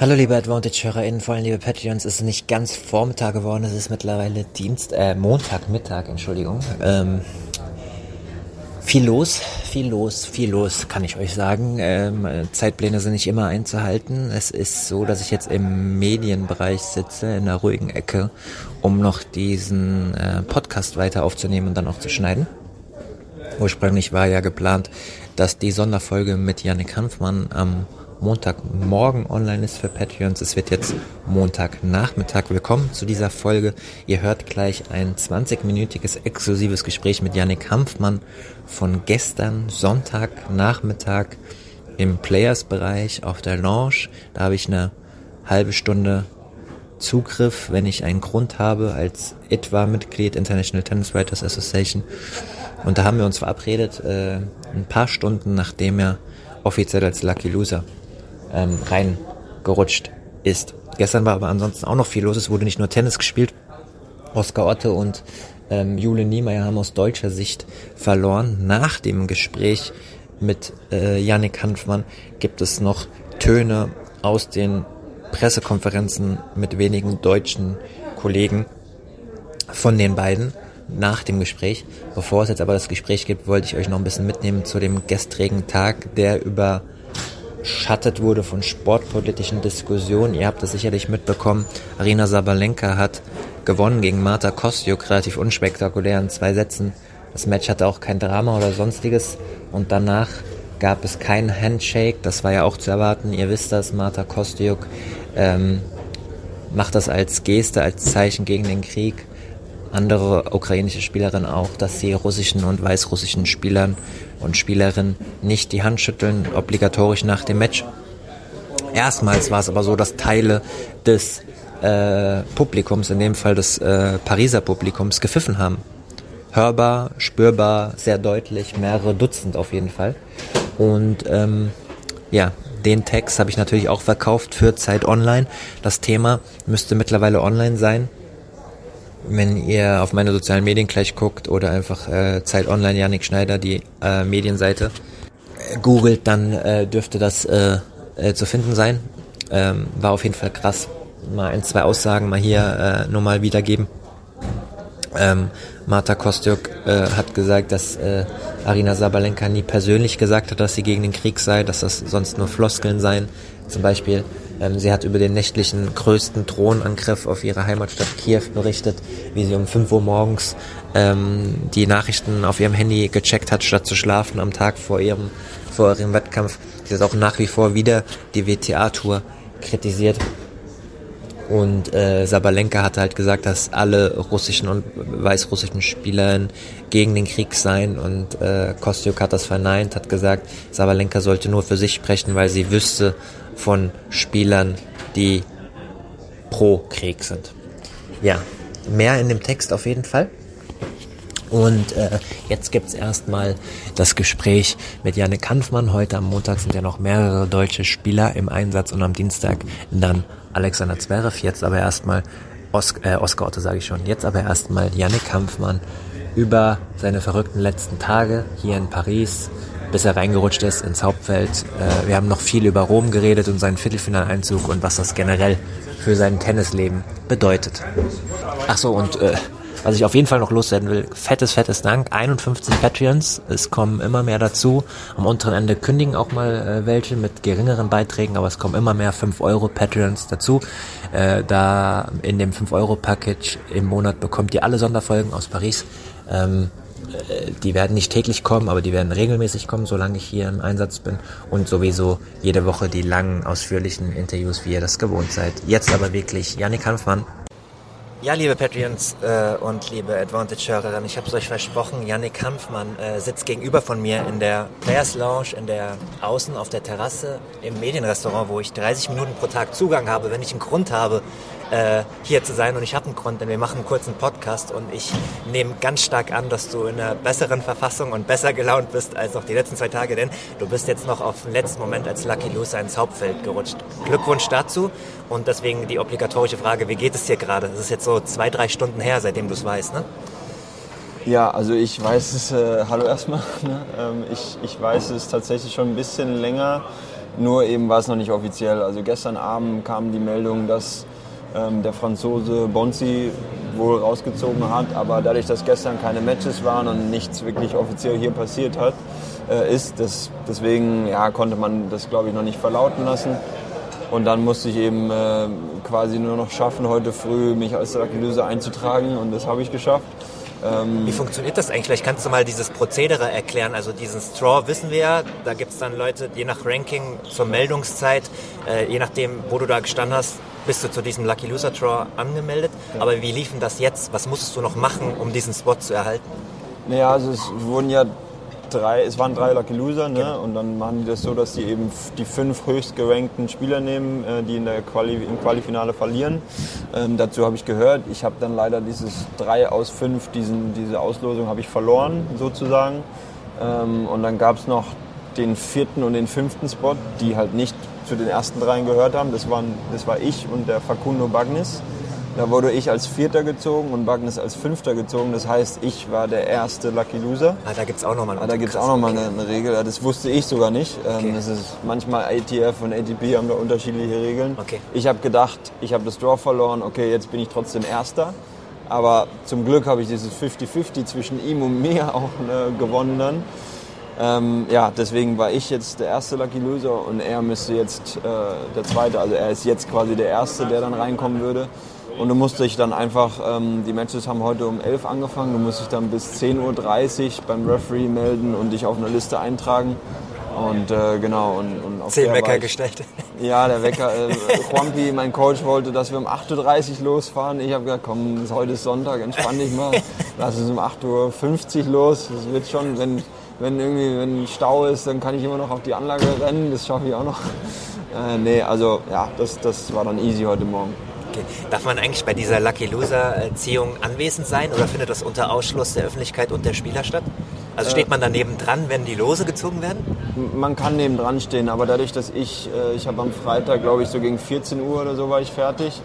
Hallo liebe Advantage-HörerInnen, vor allem liebe Patreons, es ist nicht ganz Vormittag geworden, es ist mittlerweile Dienst, äh, Montagmittag, Entschuldigung. Ähm, viel los, viel los, viel los, kann ich euch sagen. Ähm, Zeitpläne sind nicht immer einzuhalten. Es ist so, dass ich jetzt im Medienbereich sitze, in einer ruhigen Ecke, um noch diesen äh, Podcast weiter aufzunehmen und dann auch zu schneiden. Ursprünglich war ja geplant, dass die Sonderfolge mit Yannick Hanfmann am Montagmorgen online ist für Patreons. Es wird jetzt Montagnachmittag. Willkommen zu dieser Folge. Ihr hört gleich ein 20-minütiges exklusives Gespräch mit Yannick Hanfmann von gestern Sonntagnachmittag im Players-Bereich auf der Lounge. Da habe ich eine halbe Stunde Zugriff, wenn ich einen Grund habe, als etwa Mitglied International Tennis Writers Association. Und da haben wir uns verabredet, äh, ein paar Stunden nachdem er offiziell als Lucky Loser ähm, reingerutscht ist. Gestern war aber ansonsten auch noch viel los. Es wurde nicht nur Tennis gespielt. Oskar Otte und ähm, Jule Niemeyer haben aus deutscher Sicht verloren. Nach dem Gespräch mit äh, Yannick Hanfmann gibt es noch Töne aus den Pressekonferenzen mit wenigen deutschen Kollegen von den beiden nach dem Gespräch. Bevor es jetzt aber das Gespräch gibt, wollte ich euch noch ein bisschen mitnehmen zu dem gestrigen Tag, der über überschattet wurde von sportpolitischen Diskussionen. Ihr habt das sicherlich mitbekommen. Arina Sabalenka hat gewonnen gegen Marta Kostiuk, relativ unspektakulär in zwei Sätzen. Das Match hatte auch kein Drama oder sonstiges. Und danach gab es kein Handshake. Das war ja auch zu erwarten. Ihr wisst das, Marta Kostiuk ähm, macht das als Geste, als Zeichen gegen den Krieg andere ukrainische Spielerinnen auch, dass sie russischen und weißrussischen Spielern und Spielerinnen nicht die Hand schütteln, obligatorisch nach dem Match. Erstmals war es aber so, dass Teile des äh, Publikums, in dem Fall des äh, Pariser Publikums, gepfiffen haben. Hörbar, spürbar, sehr deutlich, mehrere Dutzend auf jeden Fall. Und ähm, ja, den Text habe ich natürlich auch verkauft für Zeit Online. Das Thema müsste mittlerweile online sein wenn ihr auf meine sozialen Medien gleich guckt oder einfach äh, Zeit Online Janik Schneider, die äh, Medienseite, äh, googelt, dann äh, dürfte das äh, äh, zu finden sein. Ähm, war auf jeden Fall krass. Mal ein, zwei Aussagen mal hier äh, nochmal wiedergeben. Ähm, Marta Kostyuk äh, hat gesagt, dass äh, Arina Sabalenka nie persönlich gesagt hat, dass sie gegen den Krieg sei, dass das sonst nur Floskeln seien. Zum Beispiel sie hat über den nächtlichen größten Drohnenangriff auf ihre Heimatstadt Kiew berichtet, wie sie um 5 Uhr morgens ähm, die Nachrichten auf ihrem Handy gecheckt hat, statt zu schlafen am Tag vor ihrem, vor ihrem Wettkampf. Sie hat auch nach wie vor wieder die WTA-Tour kritisiert. Und äh, Sabalenka hatte halt gesagt, dass alle russischen und weißrussischen Spieler gegen den Krieg seien und äh, Kostyuk hat das verneint, hat gesagt, Sabalenka sollte nur für sich sprechen, weil sie wüsste, von Spielern, die pro Krieg sind. Ja, mehr in dem Text auf jeden Fall. Und äh, jetzt gibt's erstmal das Gespräch mit Janik Hanfmann. Heute am Montag sind ja noch mehrere deutsche Spieler im Einsatz und am Dienstag dann Alexander Zverev. Jetzt aber erstmal Os äh, Oskar Otto sage ich schon. Jetzt aber erstmal Janik Hanfmann über seine verrückten letzten Tage hier in Paris, bis er reingerutscht ist ins Hauptfeld. Äh, wir haben noch viel über Rom geredet und seinen Viertelfinaleinzug und was das generell für sein Tennisleben bedeutet. Ach so, und äh, was ich auf jeden Fall noch loswerden will, fettes, fettes Dank. 51 Patreons, es kommen immer mehr dazu. Am unteren Ende kündigen auch mal äh, welche mit geringeren Beiträgen, aber es kommen immer mehr 5 Euro Patreons dazu. Äh, da in dem 5 Euro Package im Monat bekommt ihr alle Sonderfolgen aus Paris. Ähm, äh, die werden nicht täglich kommen, aber die werden regelmäßig kommen, solange ich hier im Einsatz bin. Und sowieso jede Woche die langen, ausführlichen Interviews, wie ihr das gewohnt seid. Jetzt aber wirklich Janik Hanfmann. Ja, liebe Patreons äh, und liebe Advantage-Hörerinnen, ich habe es euch versprochen, Yannick Hanfmann äh, sitzt gegenüber von mir in der Players Lounge, in der außen auf der Terrasse im Medienrestaurant, wo ich 30 Minuten pro Tag Zugang habe, wenn ich einen Grund habe, äh, hier zu sein. Und ich habe einen Grund, denn wir machen einen kurzen Podcast und ich nehme ganz stark an, dass du in einer besseren Verfassung und besser gelaunt bist als noch die letzten zwei Tage, denn du bist jetzt noch auf den letzten Moment als Lucky Loser ins Hauptfeld gerutscht. Glückwunsch dazu und deswegen die obligatorische Frage, wie geht es dir gerade? Das ist jetzt so zwei, drei Stunden her, seitdem du es weißt, ne? Ja, also ich weiß es, äh, hallo erstmal, ne? ähm, ich, ich weiß es tatsächlich schon ein bisschen länger, nur eben war es noch nicht offiziell. Also gestern Abend kam die Meldung, dass ähm, der Franzose Bonzi wohl rausgezogen hat. Aber dadurch, dass gestern keine Matches waren und nichts wirklich offiziell hier passiert hat, äh, ist, das, deswegen ja, konnte man das, glaube ich, noch nicht verlauten lassen. Und dann musste ich eben äh, quasi nur noch schaffen, heute früh mich als Lucky einzutragen und das habe ich geschafft. Ähm Wie funktioniert das eigentlich? Vielleicht kannst du mal dieses Prozedere erklären. Also diesen Straw wissen wir ja, da gibt es dann Leute, je nach Ranking zur Meldungszeit, äh, je nachdem, wo du da gestanden hast, bist du zu diesem Lucky Loser Draw angemeldet. Ja. Aber wie liefen das jetzt? Was musstest du noch machen, um diesen Spot zu erhalten? Naja, also es wurden ja drei, es waren drei Lucky Loser, ne? Genau. Und dann machen die das so, dass sie eben die fünf höchst gerankten Spieler nehmen, äh, die in der Quali im Qualifinale verlieren. Ähm, dazu habe ich gehört. Ich habe dann leider dieses drei aus fünf, diesen, diese Auslosung habe ich verloren sozusagen. Ähm, und dann gab es noch den vierten und den fünften Spot, die halt nicht zu den ersten dreien gehört haben. Das, waren, das war ich und der Facundo Bagnis. Da wurde ich als Vierter gezogen und Bagnis als Fünfter gezogen. Das heißt, ich war der erste Lucky Loser. Ah, da gibt es auch nochmal eine, ah, da gibt's auch noch mal eine, eine Regel. Das wusste ich sogar nicht. Ähm, okay. Das ist manchmal ATF und ATP haben da unterschiedliche Regeln. Okay. Ich habe gedacht, ich habe das Draw verloren. Okay, jetzt bin ich trotzdem Erster. Aber zum Glück habe ich dieses 50-50 zwischen ihm und mir auch ne, gewonnen dann. Ähm, ja, deswegen war ich jetzt der erste Lucky Loser und er müsste jetzt äh, der zweite. Also er ist jetzt quasi der erste, der dann reinkommen würde. Und du musst dich dann einfach, ähm, die Matches haben heute um 11 angefangen, du musst dich dann bis 10.30 Uhr beim Referee melden und dich auf eine Liste eintragen. Und äh, genau. Und, und auf Zehn Wecker gestellt. Ja, der Wecker. Äh, Juanpi, mein Coach, wollte, dass wir um 8.30 Uhr losfahren. Ich habe gesagt, komm, heute ist Sonntag, entspann dich mal. Lass uns um 8.50 Uhr los. Das wird schon, wenn, wenn irgendwie wenn Stau ist, dann kann ich immer noch auf die Anlage rennen. Das schaffe ich auch noch. Äh, nee, also ja, das, das war dann easy heute Morgen. Okay. Darf man eigentlich bei dieser Lucky Loser-Ziehung anwesend sein oder findet das unter Ausschluss der Öffentlichkeit und der Spieler statt? Also steht man daneben dran, wenn die Lose gezogen werden? Man kann neben dran stehen, aber dadurch, dass ich, äh, ich habe am Freitag, glaube ich, so gegen 14 Uhr oder so war ich fertig.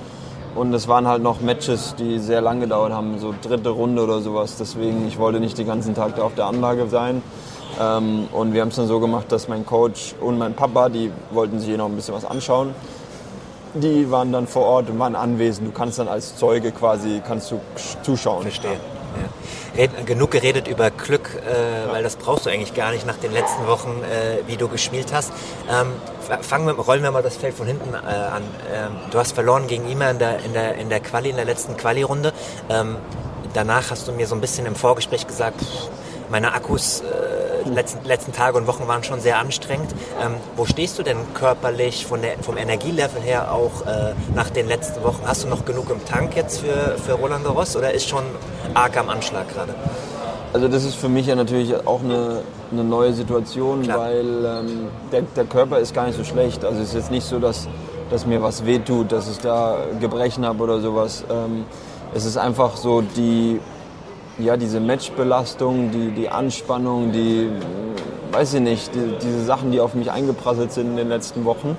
Und es waren halt noch Matches, die sehr lang gedauert haben, so dritte Runde oder sowas. Deswegen, ich wollte nicht den ganzen Tag da auf der Anlage sein. Ähm, und wir haben es dann so gemacht, dass mein Coach und mein Papa, die wollten sich hier noch ein bisschen was anschauen die waren dann vor Ort und waren anwesend. Du kannst dann als Zeuge quasi kannst du zuschauen. Verstehe. Ja. genug geredet über Glück, äh, weil das brauchst du eigentlich gar nicht nach den letzten Wochen, äh, wie du gespielt hast. Ähm, fangen wir, rollen wir mal das Feld von hinten äh, an. Ähm, du hast verloren gegen Ima in der, in der, in der Quali, in der letzten Quali-Runde. Ähm, danach hast du mir so ein bisschen im Vorgespräch gesagt, meine Akkus äh, letzten, letzten Tage und Wochen waren schon sehr anstrengend. Ähm, wo stehst du denn körperlich von der, vom Energielevel her auch äh, nach den letzten Wochen? Hast du noch genug im Tank jetzt für, für Roland Garros oder ist schon arg am Anschlag gerade? Also das ist für mich ja natürlich auch eine, eine neue Situation, Klar. weil ähm, der, der Körper ist gar nicht so schlecht. Also es ist jetzt nicht so, dass, dass mir was wehtut, dass ich da Gebrechen habe oder sowas. Ähm, es ist einfach so die ja, diese Matchbelastung, die, die Anspannung, die, weiß ich nicht, die, diese Sachen, die auf mich eingeprasselt sind in den letzten Wochen,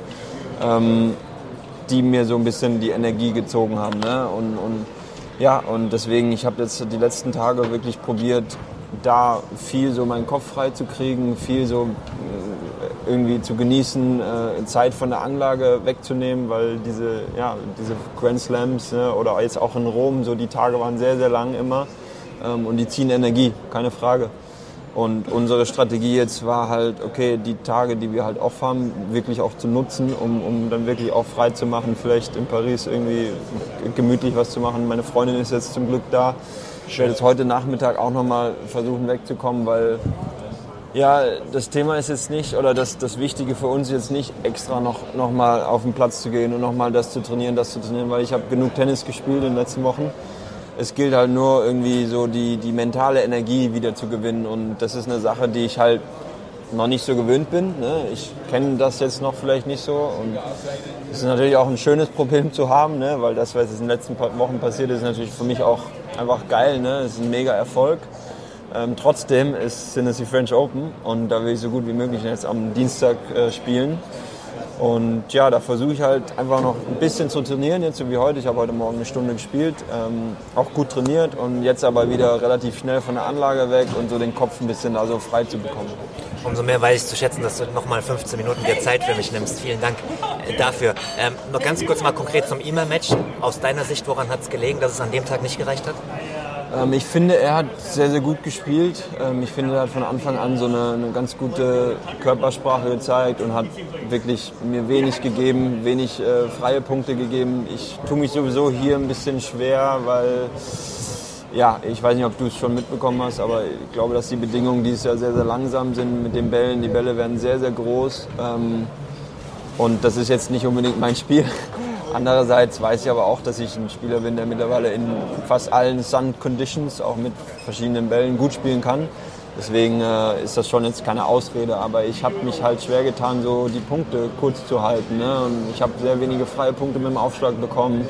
ähm, die mir so ein bisschen die Energie gezogen haben. Ne? Und, und ja, und deswegen, ich habe jetzt die letzten Tage wirklich probiert, da viel so meinen Kopf frei zu kriegen, viel so äh, irgendwie zu genießen, äh, Zeit von der Anlage wegzunehmen, weil diese, ja, diese Grand Slams ne, oder jetzt auch in Rom, so die Tage waren sehr, sehr lang immer ähm, und die ziehen Energie, keine Frage. Und unsere Strategie jetzt war halt, okay, die Tage, die wir halt off haben, wirklich auch zu nutzen, um, um dann wirklich auch frei zu machen, vielleicht in Paris irgendwie gemütlich was zu machen. Meine Freundin ist jetzt zum Glück da. Ich werde jetzt heute Nachmittag auch nochmal versuchen wegzukommen, weil ja, das Thema ist jetzt nicht, oder das, das Wichtige für uns jetzt nicht, extra noch, noch auf den Platz zu gehen und nochmal das zu trainieren, das zu trainieren, weil ich habe genug Tennis gespielt in den letzten Wochen. Es gilt halt nur irgendwie so die, die mentale Energie wieder zu gewinnen und das ist eine Sache, die ich halt noch nicht so gewöhnt bin. Ne? Ich kenne das jetzt noch vielleicht nicht so und es ist natürlich auch ein schönes Problem zu haben, ne? weil das, was in den letzten paar Wochen passiert ist, natürlich für mich auch einfach geil. Ne? Es ist ein mega Erfolg. Ähm, trotzdem ist, sind es die French Open und da will ich so gut wie möglich jetzt am Dienstag äh, spielen. Und ja, da versuche ich halt einfach noch ein bisschen zu trainieren, jetzt so wie heute. Ich habe heute Morgen eine Stunde gespielt, ähm, auch gut trainiert und jetzt aber wieder relativ schnell von der Anlage weg und so den Kopf ein bisschen da so frei zu bekommen. Umso mehr weiß ich zu schätzen, dass du nochmal 15 Minuten dir Zeit für mich nimmst. Vielen Dank äh, dafür. Ähm, noch ganz kurz mal konkret zum E-Mail-Match. Aus deiner Sicht, woran hat es gelegen, dass es an dem Tag nicht gereicht hat? Ähm, ich finde, er hat sehr, sehr gut gespielt. Ähm, ich finde, er hat von Anfang an so eine, eine, ganz gute Körpersprache gezeigt und hat wirklich mir wenig gegeben, wenig äh, freie Punkte gegeben. Ich tue mich sowieso hier ein bisschen schwer, weil ja, ich weiß nicht, ob du es schon mitbekommen hast, aber ich glaube, dass die Bedingungen dieses Jahr sehr, sehr langsam sind mit den Bällen. Die Bälle werden sehr, sehr groß. Ähm, und das ist jetzt nicht unbedingt mein Spiel. Andererseits weiß ich aber auch, dass ich ein Spieler bin, der mittlerweile in fast allen Sun Conditions, auch mit verschiedenen Bällen, gut spielen kann. Deswegen äh, ist das schon jetzt keine Ausrede, aber ich habe mich halt schwer getan, so die Punkte kurz zu halten. Ne? Und ich habe sehr wenige freie Punkte mit dem Aufschlag bekommen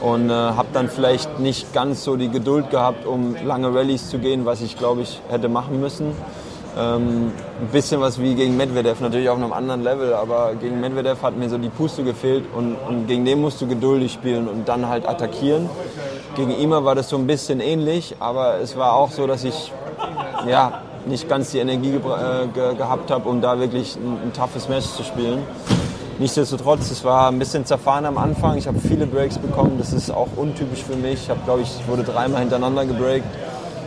und äh, habe dann vielleicht nicht ganz so die Geduld gehabt, um lange Rallyes zu gehen, was ich glaube ich hätte machen müssen. Ähm, ein bisschen was wie gegen Medvedev, natürlich auf einem anderen Level, aber gegen Medvedev hat mir so die Puste gefehlt und, und gegen den musst du geduldig spielen und dann halt attackieren. Gegen Ima war das so ein bisschen ähnlich, aber es war auch so, dass ich ja, nicht ganz die Energie ge äh, ge gehabt habe, um da wirklich ein, ein toughes Match zu spielen. Nichtsdestotrotz, es war ein bisschen zerfahren am Anfang. Ich habe viele Breaks bekommen. Das ist auch untypisch für mich. Ich habe, glaube ich, wurde dreimal hintereinander gebreakt.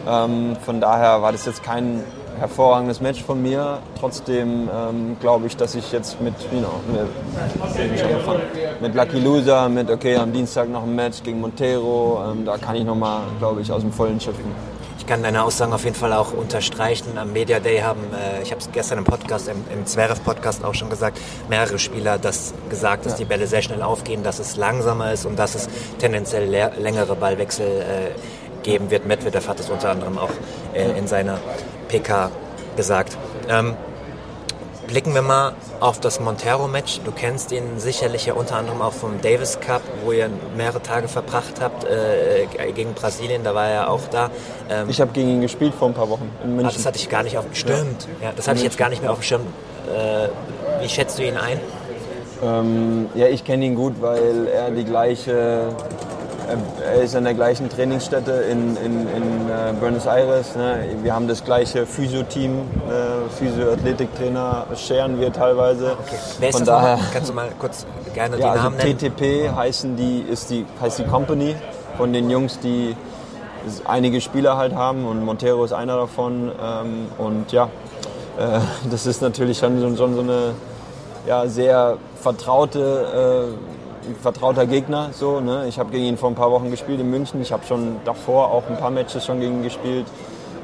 Ähm, von daher war das jetzt kein hervorragendes Match von mir. Trotzdem ähm, glaube ich, dass ich jetzt mit, you know, mit, mit Lucky Loser, mit okay, am Dienstag noch ein Match gegen Montero, ähm, da kann ich nochmal, glaube ich, aus dem Vollen schöpfen. Ich kann deine Aussagen auf jeden Fall auch unterstreichen. Am Media Day haben, äh, ich habe es gestern im Podcast, im, im Zverev-Podcast auch schon gesagt, mehrere Spieler das gesagt, dass ja. die Bälle sehr schnell aufgehen, dass es langsamer ist und dass es tendenziell längere Ballwechsel äh, geben wird. Medvedev hat es unter anderem auch äh, in seiner PK gesagt. Ähm, blicken wir mal auf das Montero-Match. Du kennst ihn sicherlich ja unter anderem auch vom Davis Cup, wo ihr mehrere Tage verbracht habt äh, gegen Brasilien. Da war er auch da. Ähm, ich habe gegen ihn gespielt vor ein paar Wochen in München. Ah, das hatte ich gar nicht auf dem Schirm. Ja. ja das hatte ich jetzt gar nicht mehr auf dem Schirm. Äh, wie schätzt du ihn ein? Ähm, ja, ich kenne ihn gut, weil er die gleiche er ist an der gleichen Trainingsstätte in, in, in äh, Buenos Aires. Ne? Wir haben das gleiche Physio-Team, äh, Physio-Athletiktrainer scheren wir teilweise. Okay. Wer ist Von das daher, noch? Kannst du mal kurz gerne ja, die also Namen nennen? TTP heißen die, ist die, heißt die Company von den Jungs, die einige Spieler halt haben und Montero ist einer davon. Ähm, und ja, äh, das ist natürlich schon, schon so eine ja, sehr vertraute vertrauter Gegner. So, ne? Ich habe gegen ihn vor ein paar Wochen gespielt in München. Ich habe schon davor auch ein paar Matches schon gegen ihn gespielt.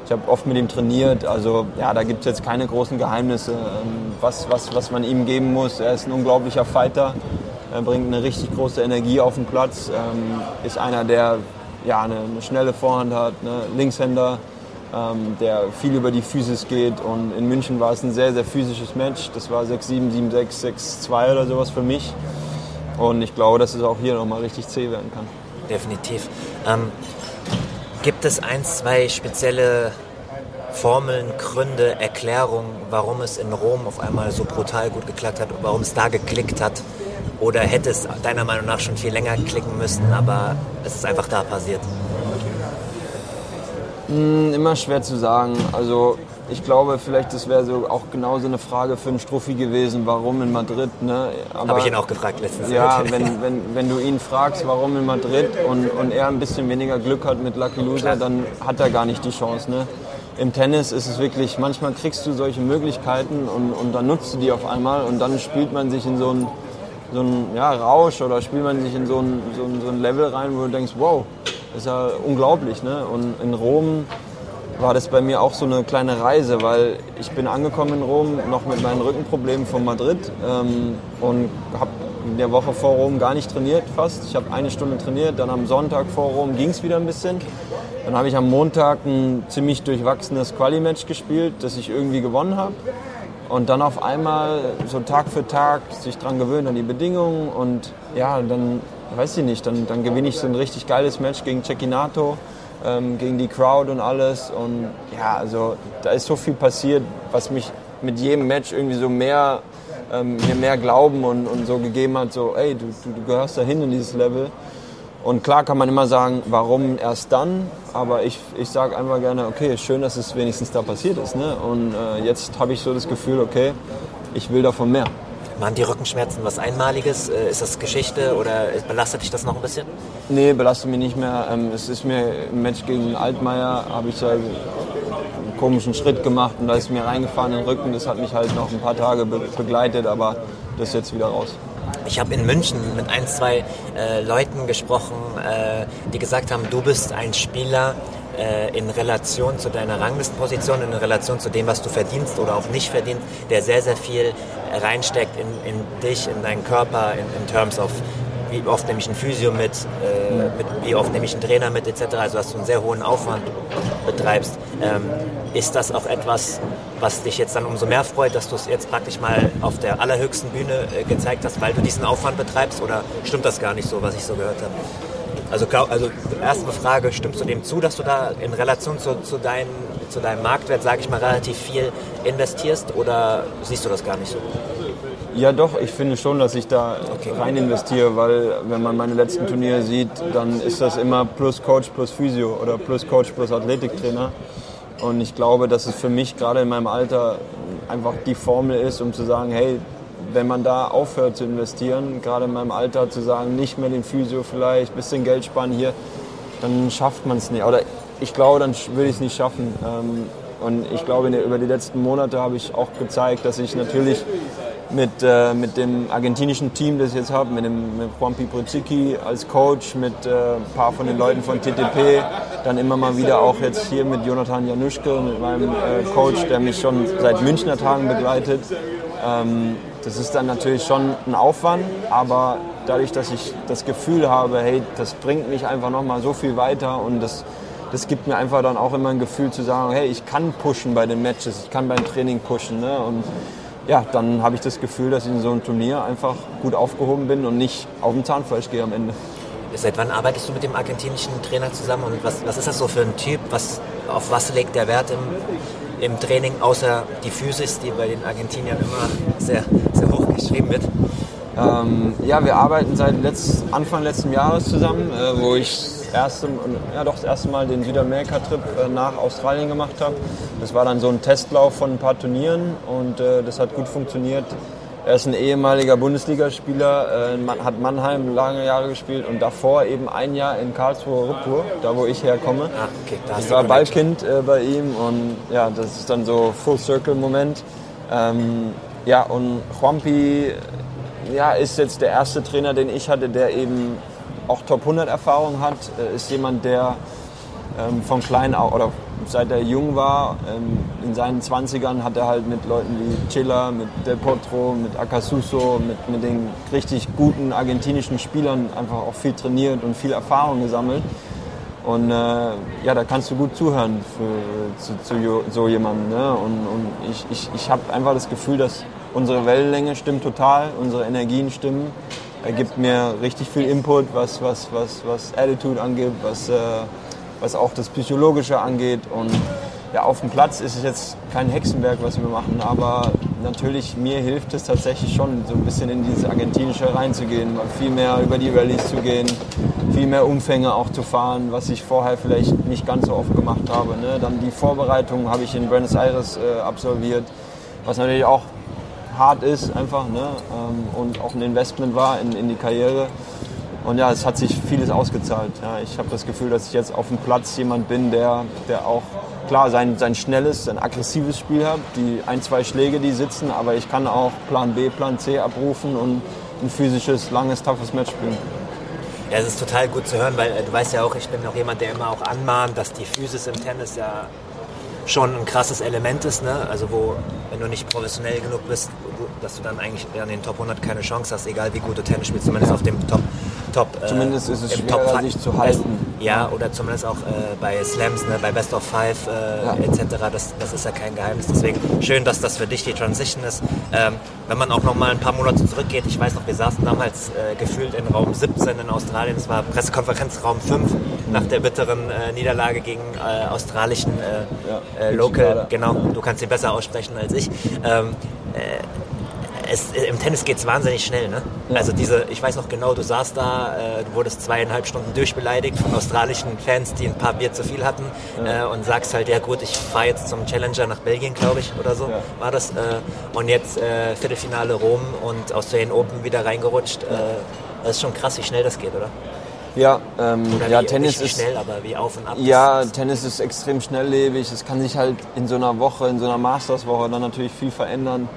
Ich habe oft mit ihm trainiert. Also ja, da gibt es jetzt keine großen Geheimnisse, ähm, was, was, was man ihm geben muss. Er ist ein unglaublicher Fighter. Er bringt eine richtig große Energie auf den Platz. Ähm, ist einer, der ja, eine, eine schnelle Vorhand hat, ne? Linkshänder, ähm, der viel über die Physis geht. Und in München war es ein sehr, sehr physisches Match. Das war 6-7, 7-6, 6-2 oder sowas für mich. Und ich glaube, dass es auch hier nochmal richtig zäh werden kann. Definitiv. Ähm, gibt es ein, zwei spezielle Formeln, Gründe, Erklärungen, warum es in Rom auf einmal so brutal gut geklappt hat, warum es da geklickt hat? Oder hätte es deiner Meinung nach schon viel länger klicken müssen, aber es ist einfach da passiert? Hm, immer schwer zu sagen. Also ich glaube, vielleicht das wäre so auch genauso eine Frage für einen Struffi gewesen, warum in Madrid. Ne? Habe ich ihn auch gefragt letztens. Ja, wenn, wenn, wenn du ihn fragst, warum in Madrid und, und er ein bisschen weniger Glück hat mit Lucky Loser, dann hat er gar nicht die Chance. Ne? Im Tennis ist es wirklich, manchmal kriegst du solche Möglichkeiten und, und dann nutzt du die auf einmal und dann spielt man sich in so einen so ja, Rausch oder spielt man sich in so ein, so, ein, so ein Level rein, wo du denkst, wow, ist ja unglaublich. Ne? Und in Rom war das bei mir auch so eine kleine Reise, weil ich bin angekommen in Rom noch mit meinen Rückenproblemen von Madrid ähm, und habe in der Woche vor Rom gar nicht trainiert fast. Ich habe eine Stunde trainiert, dann am Sonntag vor Rom ging es wieder ein bisschen. Dann habe ich am Montag ein ziemlich durchwachsenes Quali-Match gespielt, das ich irgendwie gewonnen habe. Und dann auf einmal so Tag für Tag sich dran gewöhnt an die Bedingungen und ja, dann weiß ich nicht, dann, dann gewinne ich so ein richtig geiles Match gegen Cecchinato, ähm, gegen die Crowd und alles. Und ja, also da ist so viel passiert, was mich mit jedem Match irgendwie so mehr, ähm, mir mehr Glauben und, und so gegeben hat, so, ey, du, du, du gehörst dahin in dieses Level. Und klar kann man immer sagen, warum erst dann, aber ich, ich sage einfach gerne, okay, schön, dass es wenigstens da passiert ist. Ne? Und äh, jetzt habe ich so das Gefühl, okay, ich will davon mehr. Waren die Rückenschmerzen was Einmaliges? Äh, ist das Geschichte oder belastet dich das noch ein bisschen? Nee, belastet mich nicht mehr. Ähm, es ist mir im Match gegen Altmaier, habe ich einen komischen Schritt gemacht und da ist mir reingefahren in den Rücken. Das hat mich halt noch ein paar Tage begleitet, aber das ist jetzt wieder raus. Ich habe in München mit ein, zwei äh, Leuten gesprochen, äh, die gesagt haben, du bist ein Spieler äh, in Relation zu deiner Ranglistenposition, in Relation zu dem, was du verdienst oder auch nicht verdienst, der sehr, sehr viel reinsteckt in, in dich, in deinen Körper, in, in terms of wie oft nehme ich einen Physio mit, äh, mit, wie oft nehme ich einen Trainer mit etc. Also dass du einen sehr hohen Aufwand betreibst. Ähm, ist das auch etwas, was dich jetzt dann umso mehr freut, dass du es jetzt praktisch mal auf der allerhöchsten Bühne äh, gezeigt hast, weil du diesen Aufwand betreibst? Oder stimmt das gar nicht so, was ich so gehört habe? Also, also erste Frage, stimmst du dem zu, dass du da in Relation zu, zu, dein, zu deinem Marktwert, sage ich mal, relativ viel investierst oder siehst du das gar nicht so? Ja, doch, ich finde schon, dass ich da okay. rein investiere, weil wenn man meine letzten Turniere sieht, dann ist das immer plus Coach plus Physio oder plus Coach plus Athletiktrainer. Und ich glaube, dass es für mich gerade in meinem Alter einfach die Formel ist, um zu sagen, hey, wenn man da aufhört zu investieren, gerade in meinem Alter zu sagen, nicht mehr den Physio vielleicht, bisschen Geld sparen hier, dann schafft man es nicht. Oder ich glaube, dann würde ich es nicht schaffen. Ähm, und ich glaube, über die letzten Monate habe ich auch gezeigt, dass ich natürlich mit, äh, mit dem argentinischen Team, das ich jetzt habe, mit, mit Juan Piprozicki als Coach, mit äh, ein paar von den Leuten von TTP, dann immer mal wieder auch jetzt hier mit Jonathan Januschke, mit meinem äh, Coach, der mich schon seit Münchner Tagen begleitet. Ähm, das ist dann natürlich schon ein Aufwand, aber dadurch, dass ich das Gefühl habe, hey, das bringt mich einfach nochmal so viel weiter und das, das gibt mir einfach dann auch immer ein Gefühl zu sagen, hey, ich kann pushen bei den Matches, ich kann beim Training pushen. Ne? Und ja, dann habe ich das Gefühl, dass ich in so einem Turnier einfach gut aufgehoben bin und nicht auf dem Zahnfleisch gehe am Ende. Seit wann arbeitest du mit dem argentinischen Trainer zusammen und was, was ist das so für ein Typ? Was, auf was legt der Wert im, im Training, außer die Physis, die bei den Argentiniern immer sehr, sehr hoch geschrieben wird? Ähm, ja, wir arbeiten seit letzt, Anfang letzten Jahres zusammen, äh, wo ich erste, ja doch das erste Mal den Südamerika-Trip äh, nach Australien gemacht habe. Das war dann so ein Testlauf von ein paar Turnieren und äh, das hat gut funktioniert. Er ist ein ehemaliger Bundesligaspieler, äh, hat Mannheim lange Jahre gespielt und davor eben ein Jahr in Karlsruhe Ruppur, da wo ich herkomme. Ah, okay, ich war Ballkind äh, bei ihm und ja, das ist dann so Full Circle Moment. Ähm, ja, und Juanpi ja, ist jetzt der erste Trainer, den ich hatte, der eben auch Top 100 Erfahrung hat, äh, ist jemand, der ähm, von klein auf, oder seit er jung war, ähm, in seinen 20ern hat er halt mit Leuten wie Chilla, mit Del Potro, mit Acasuso, mit, mit den richtig guten argentinischen Spielern einfach auch viel trainiert und viel Erfahrung gesammelt. Und äh, ja, da kannst du gut zuhören für, zu, zu so jemandem. Ne? Und, und ich, ich, ich habe einfach das Gefühl, dass unsere Wellenlänge stimmt total, unsere Energien stimmen er gibt mir richtig viel Input, was, was, was, was Attitude angeht, was, äh, was auch das Psychologische angeht. Und ja, auf dem Platz ist es jetzt kein Hexenwerk, was wir machen, aber natürlich mir hilft es tatsächlich schon, so ein bisschen in dieses Argentinische reinzugehen, viel mehr über die Rallyes zu gehen, viel mehr Umfänge auch zu fahren, was ich vorher vielleicht nicht ganz so oft gemacht habe. Ne? Dann die Vorbereitung habe ich in Buenos Aires äh, absolviert, was natürlich auch hart ist einfach ne? Ähm, und auch ein Investment war in, in die Karriere. Und ja, es hat sich vieles ausgezahlt. Ja, ich habe das Gefühl, dass ich jetzt auf dem Platz jemand bin, der, der auch klar sein, sein schnelles, sein aggressives Spiel hat. Die ein, zwei Schläge, die sitzen, aber ich kann auch Plan B, Plan C abrufen und ein physisches, langes, toughes Match spielen. Ja, es ist total gut zu hören, weil äh, du weißt ja auch, ich bin auch jemand, der immer auch anmahnt, dass die Physis im Tennis ja schon ein krasses Element ist. Ne? Also wo, wenn du nicht professionell genug bist, dass du dann eigentlich an den Top 100 keine Chance hast, egal wie gut du Tennis spielst, zumindest auf dem Top. Top äh, zumindest ist es schwerer, Top sich zu halten. Ja, oder zumindest auch äh, bei Slams, ne, bei Best of Five äh, ja. etc. Das, das ist ja kein Geheimnis. Deswegen schön, dass das für dich die Transition ist. Ähm, wenn man auch noch mal ein paar Monate zurückgeht, ich weiß noch, wir saßen damals äh, gefühlt in Raum 17 in Australien. Es war Pressekonferenz Raum 5 nach der bitteren äh, Niederlage gegen äh, australischen ja, Local. Genau, du kannst ihn besser aussprechen als ich. Ähm, es, im Tennis geht es wahnsinnig schnell. Ne? Ja. Also diese, ich weiß noch genau, du saßt da, äh, du wurdest zweieinhalb Stunden durchbeleidigt von australischen Fans, die ein paar Bier zu viel hatten ja. äh, und sagst halt, ja gut, ich fahre jetzt zum Challenger nach Belgien, glaube ich, oder so ja. war das. Äh, und jetzt äh, Viertelfinale Rom und aus den Open wieder reingerutscht. Äh, das ist schon krass, wie schnell das geht, oder? Ja, ähm, ja wie, Tennis ist schnell, aber wie auf und ab. Ja, Tennis ist extrem schnelllebig. Es kann sich halt in so einer Woche, in so einer Masterswoche dann natürlich viel verändern.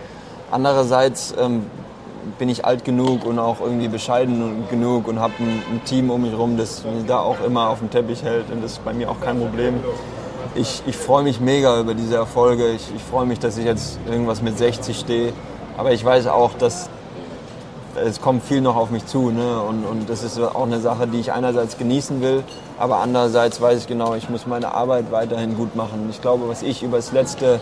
Andererseits ähm, bin ich alt genug und auch irgendwie bescheiden genug und habe ein, ein, Team um mich herum, das mich da auch immer auf dem Teppich hält und das ist bei mir auch kein Problem. Ich, ich freue mich mega über diese Erfolge. Ich, ich freue mich, dass ich jetzt irgendwas mit 60 stehe. Aber ich weiß auch, dass es kommt viel noch auf mich zu. Ne? Und, und das ist auch eine Sache, die ich einerseits genießen will, aber andererseits weiß ich genau, ich muss meine Arbeit weiterhin gut machen. Ich glaube, was ich über das letzte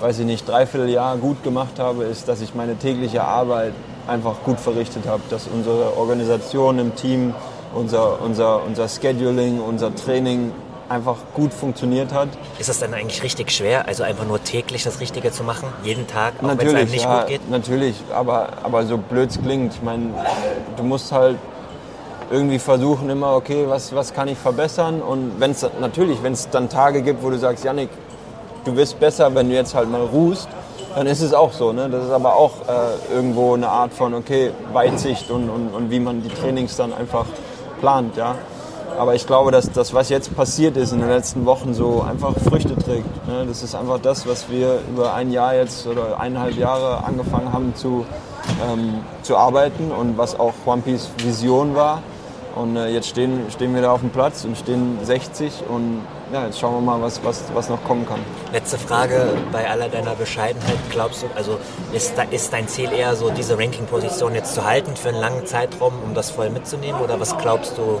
weiß ich nicht, dreiviertel Jahr gut gemacht habe, ist, dass ich meine tägliche Arbeit einfach gut verrichtet habe, dass unsere Organisation im Team, unser, unser, unser Scheduling, unser Training einfach gut funktioniert hat. Ist das dann eigentlich richtig schwer, also einfach nur täglich das Richtige zu machen, jeden Tag, auch wenn es einem nicht ja, gut geht? Natürlich, aber, aber so blöd es klingt, ich meine, du musst halt irgendwie versuchen immer, okay, was, was kann ich verbessern und wenn es natürlich, wenn es dann Tage gibt, wo du sagst, Janik, du wirst besser, wenn du jetzt halt mal ruhst, dann ist es auch so. Ne? Das ist aber auch äh, irgendwo eine Art von, okay, Weitsicht und, und, und wie man die Trainings dann einfach plant. Ja? Aber ich glaube, dass das, was jetzt passiert ist in den letzten Wochen, so einfach Früchte trägt. Ne? Das ist einfach das, was wir über ein Jahr jetzt oder eineinhalb Jahre angefangen haben zu, ähm, zu arbeiten und was auch One Piece Vision war. Und äh, jetzt stehen, stehen wir da auf dem Platz und stehen 60 und ja, jetzt schauen wir mal, was, was, was noch kommen kann. Letzte Frage, bei aller deiner Bescheidenheit, glaubst du, also ist, ist dein Ziel eher so, diese Ranking-Position jetzt zu halten für einen langen Zeitraum, um das voll mitzunehmen? Oder was glaubst du,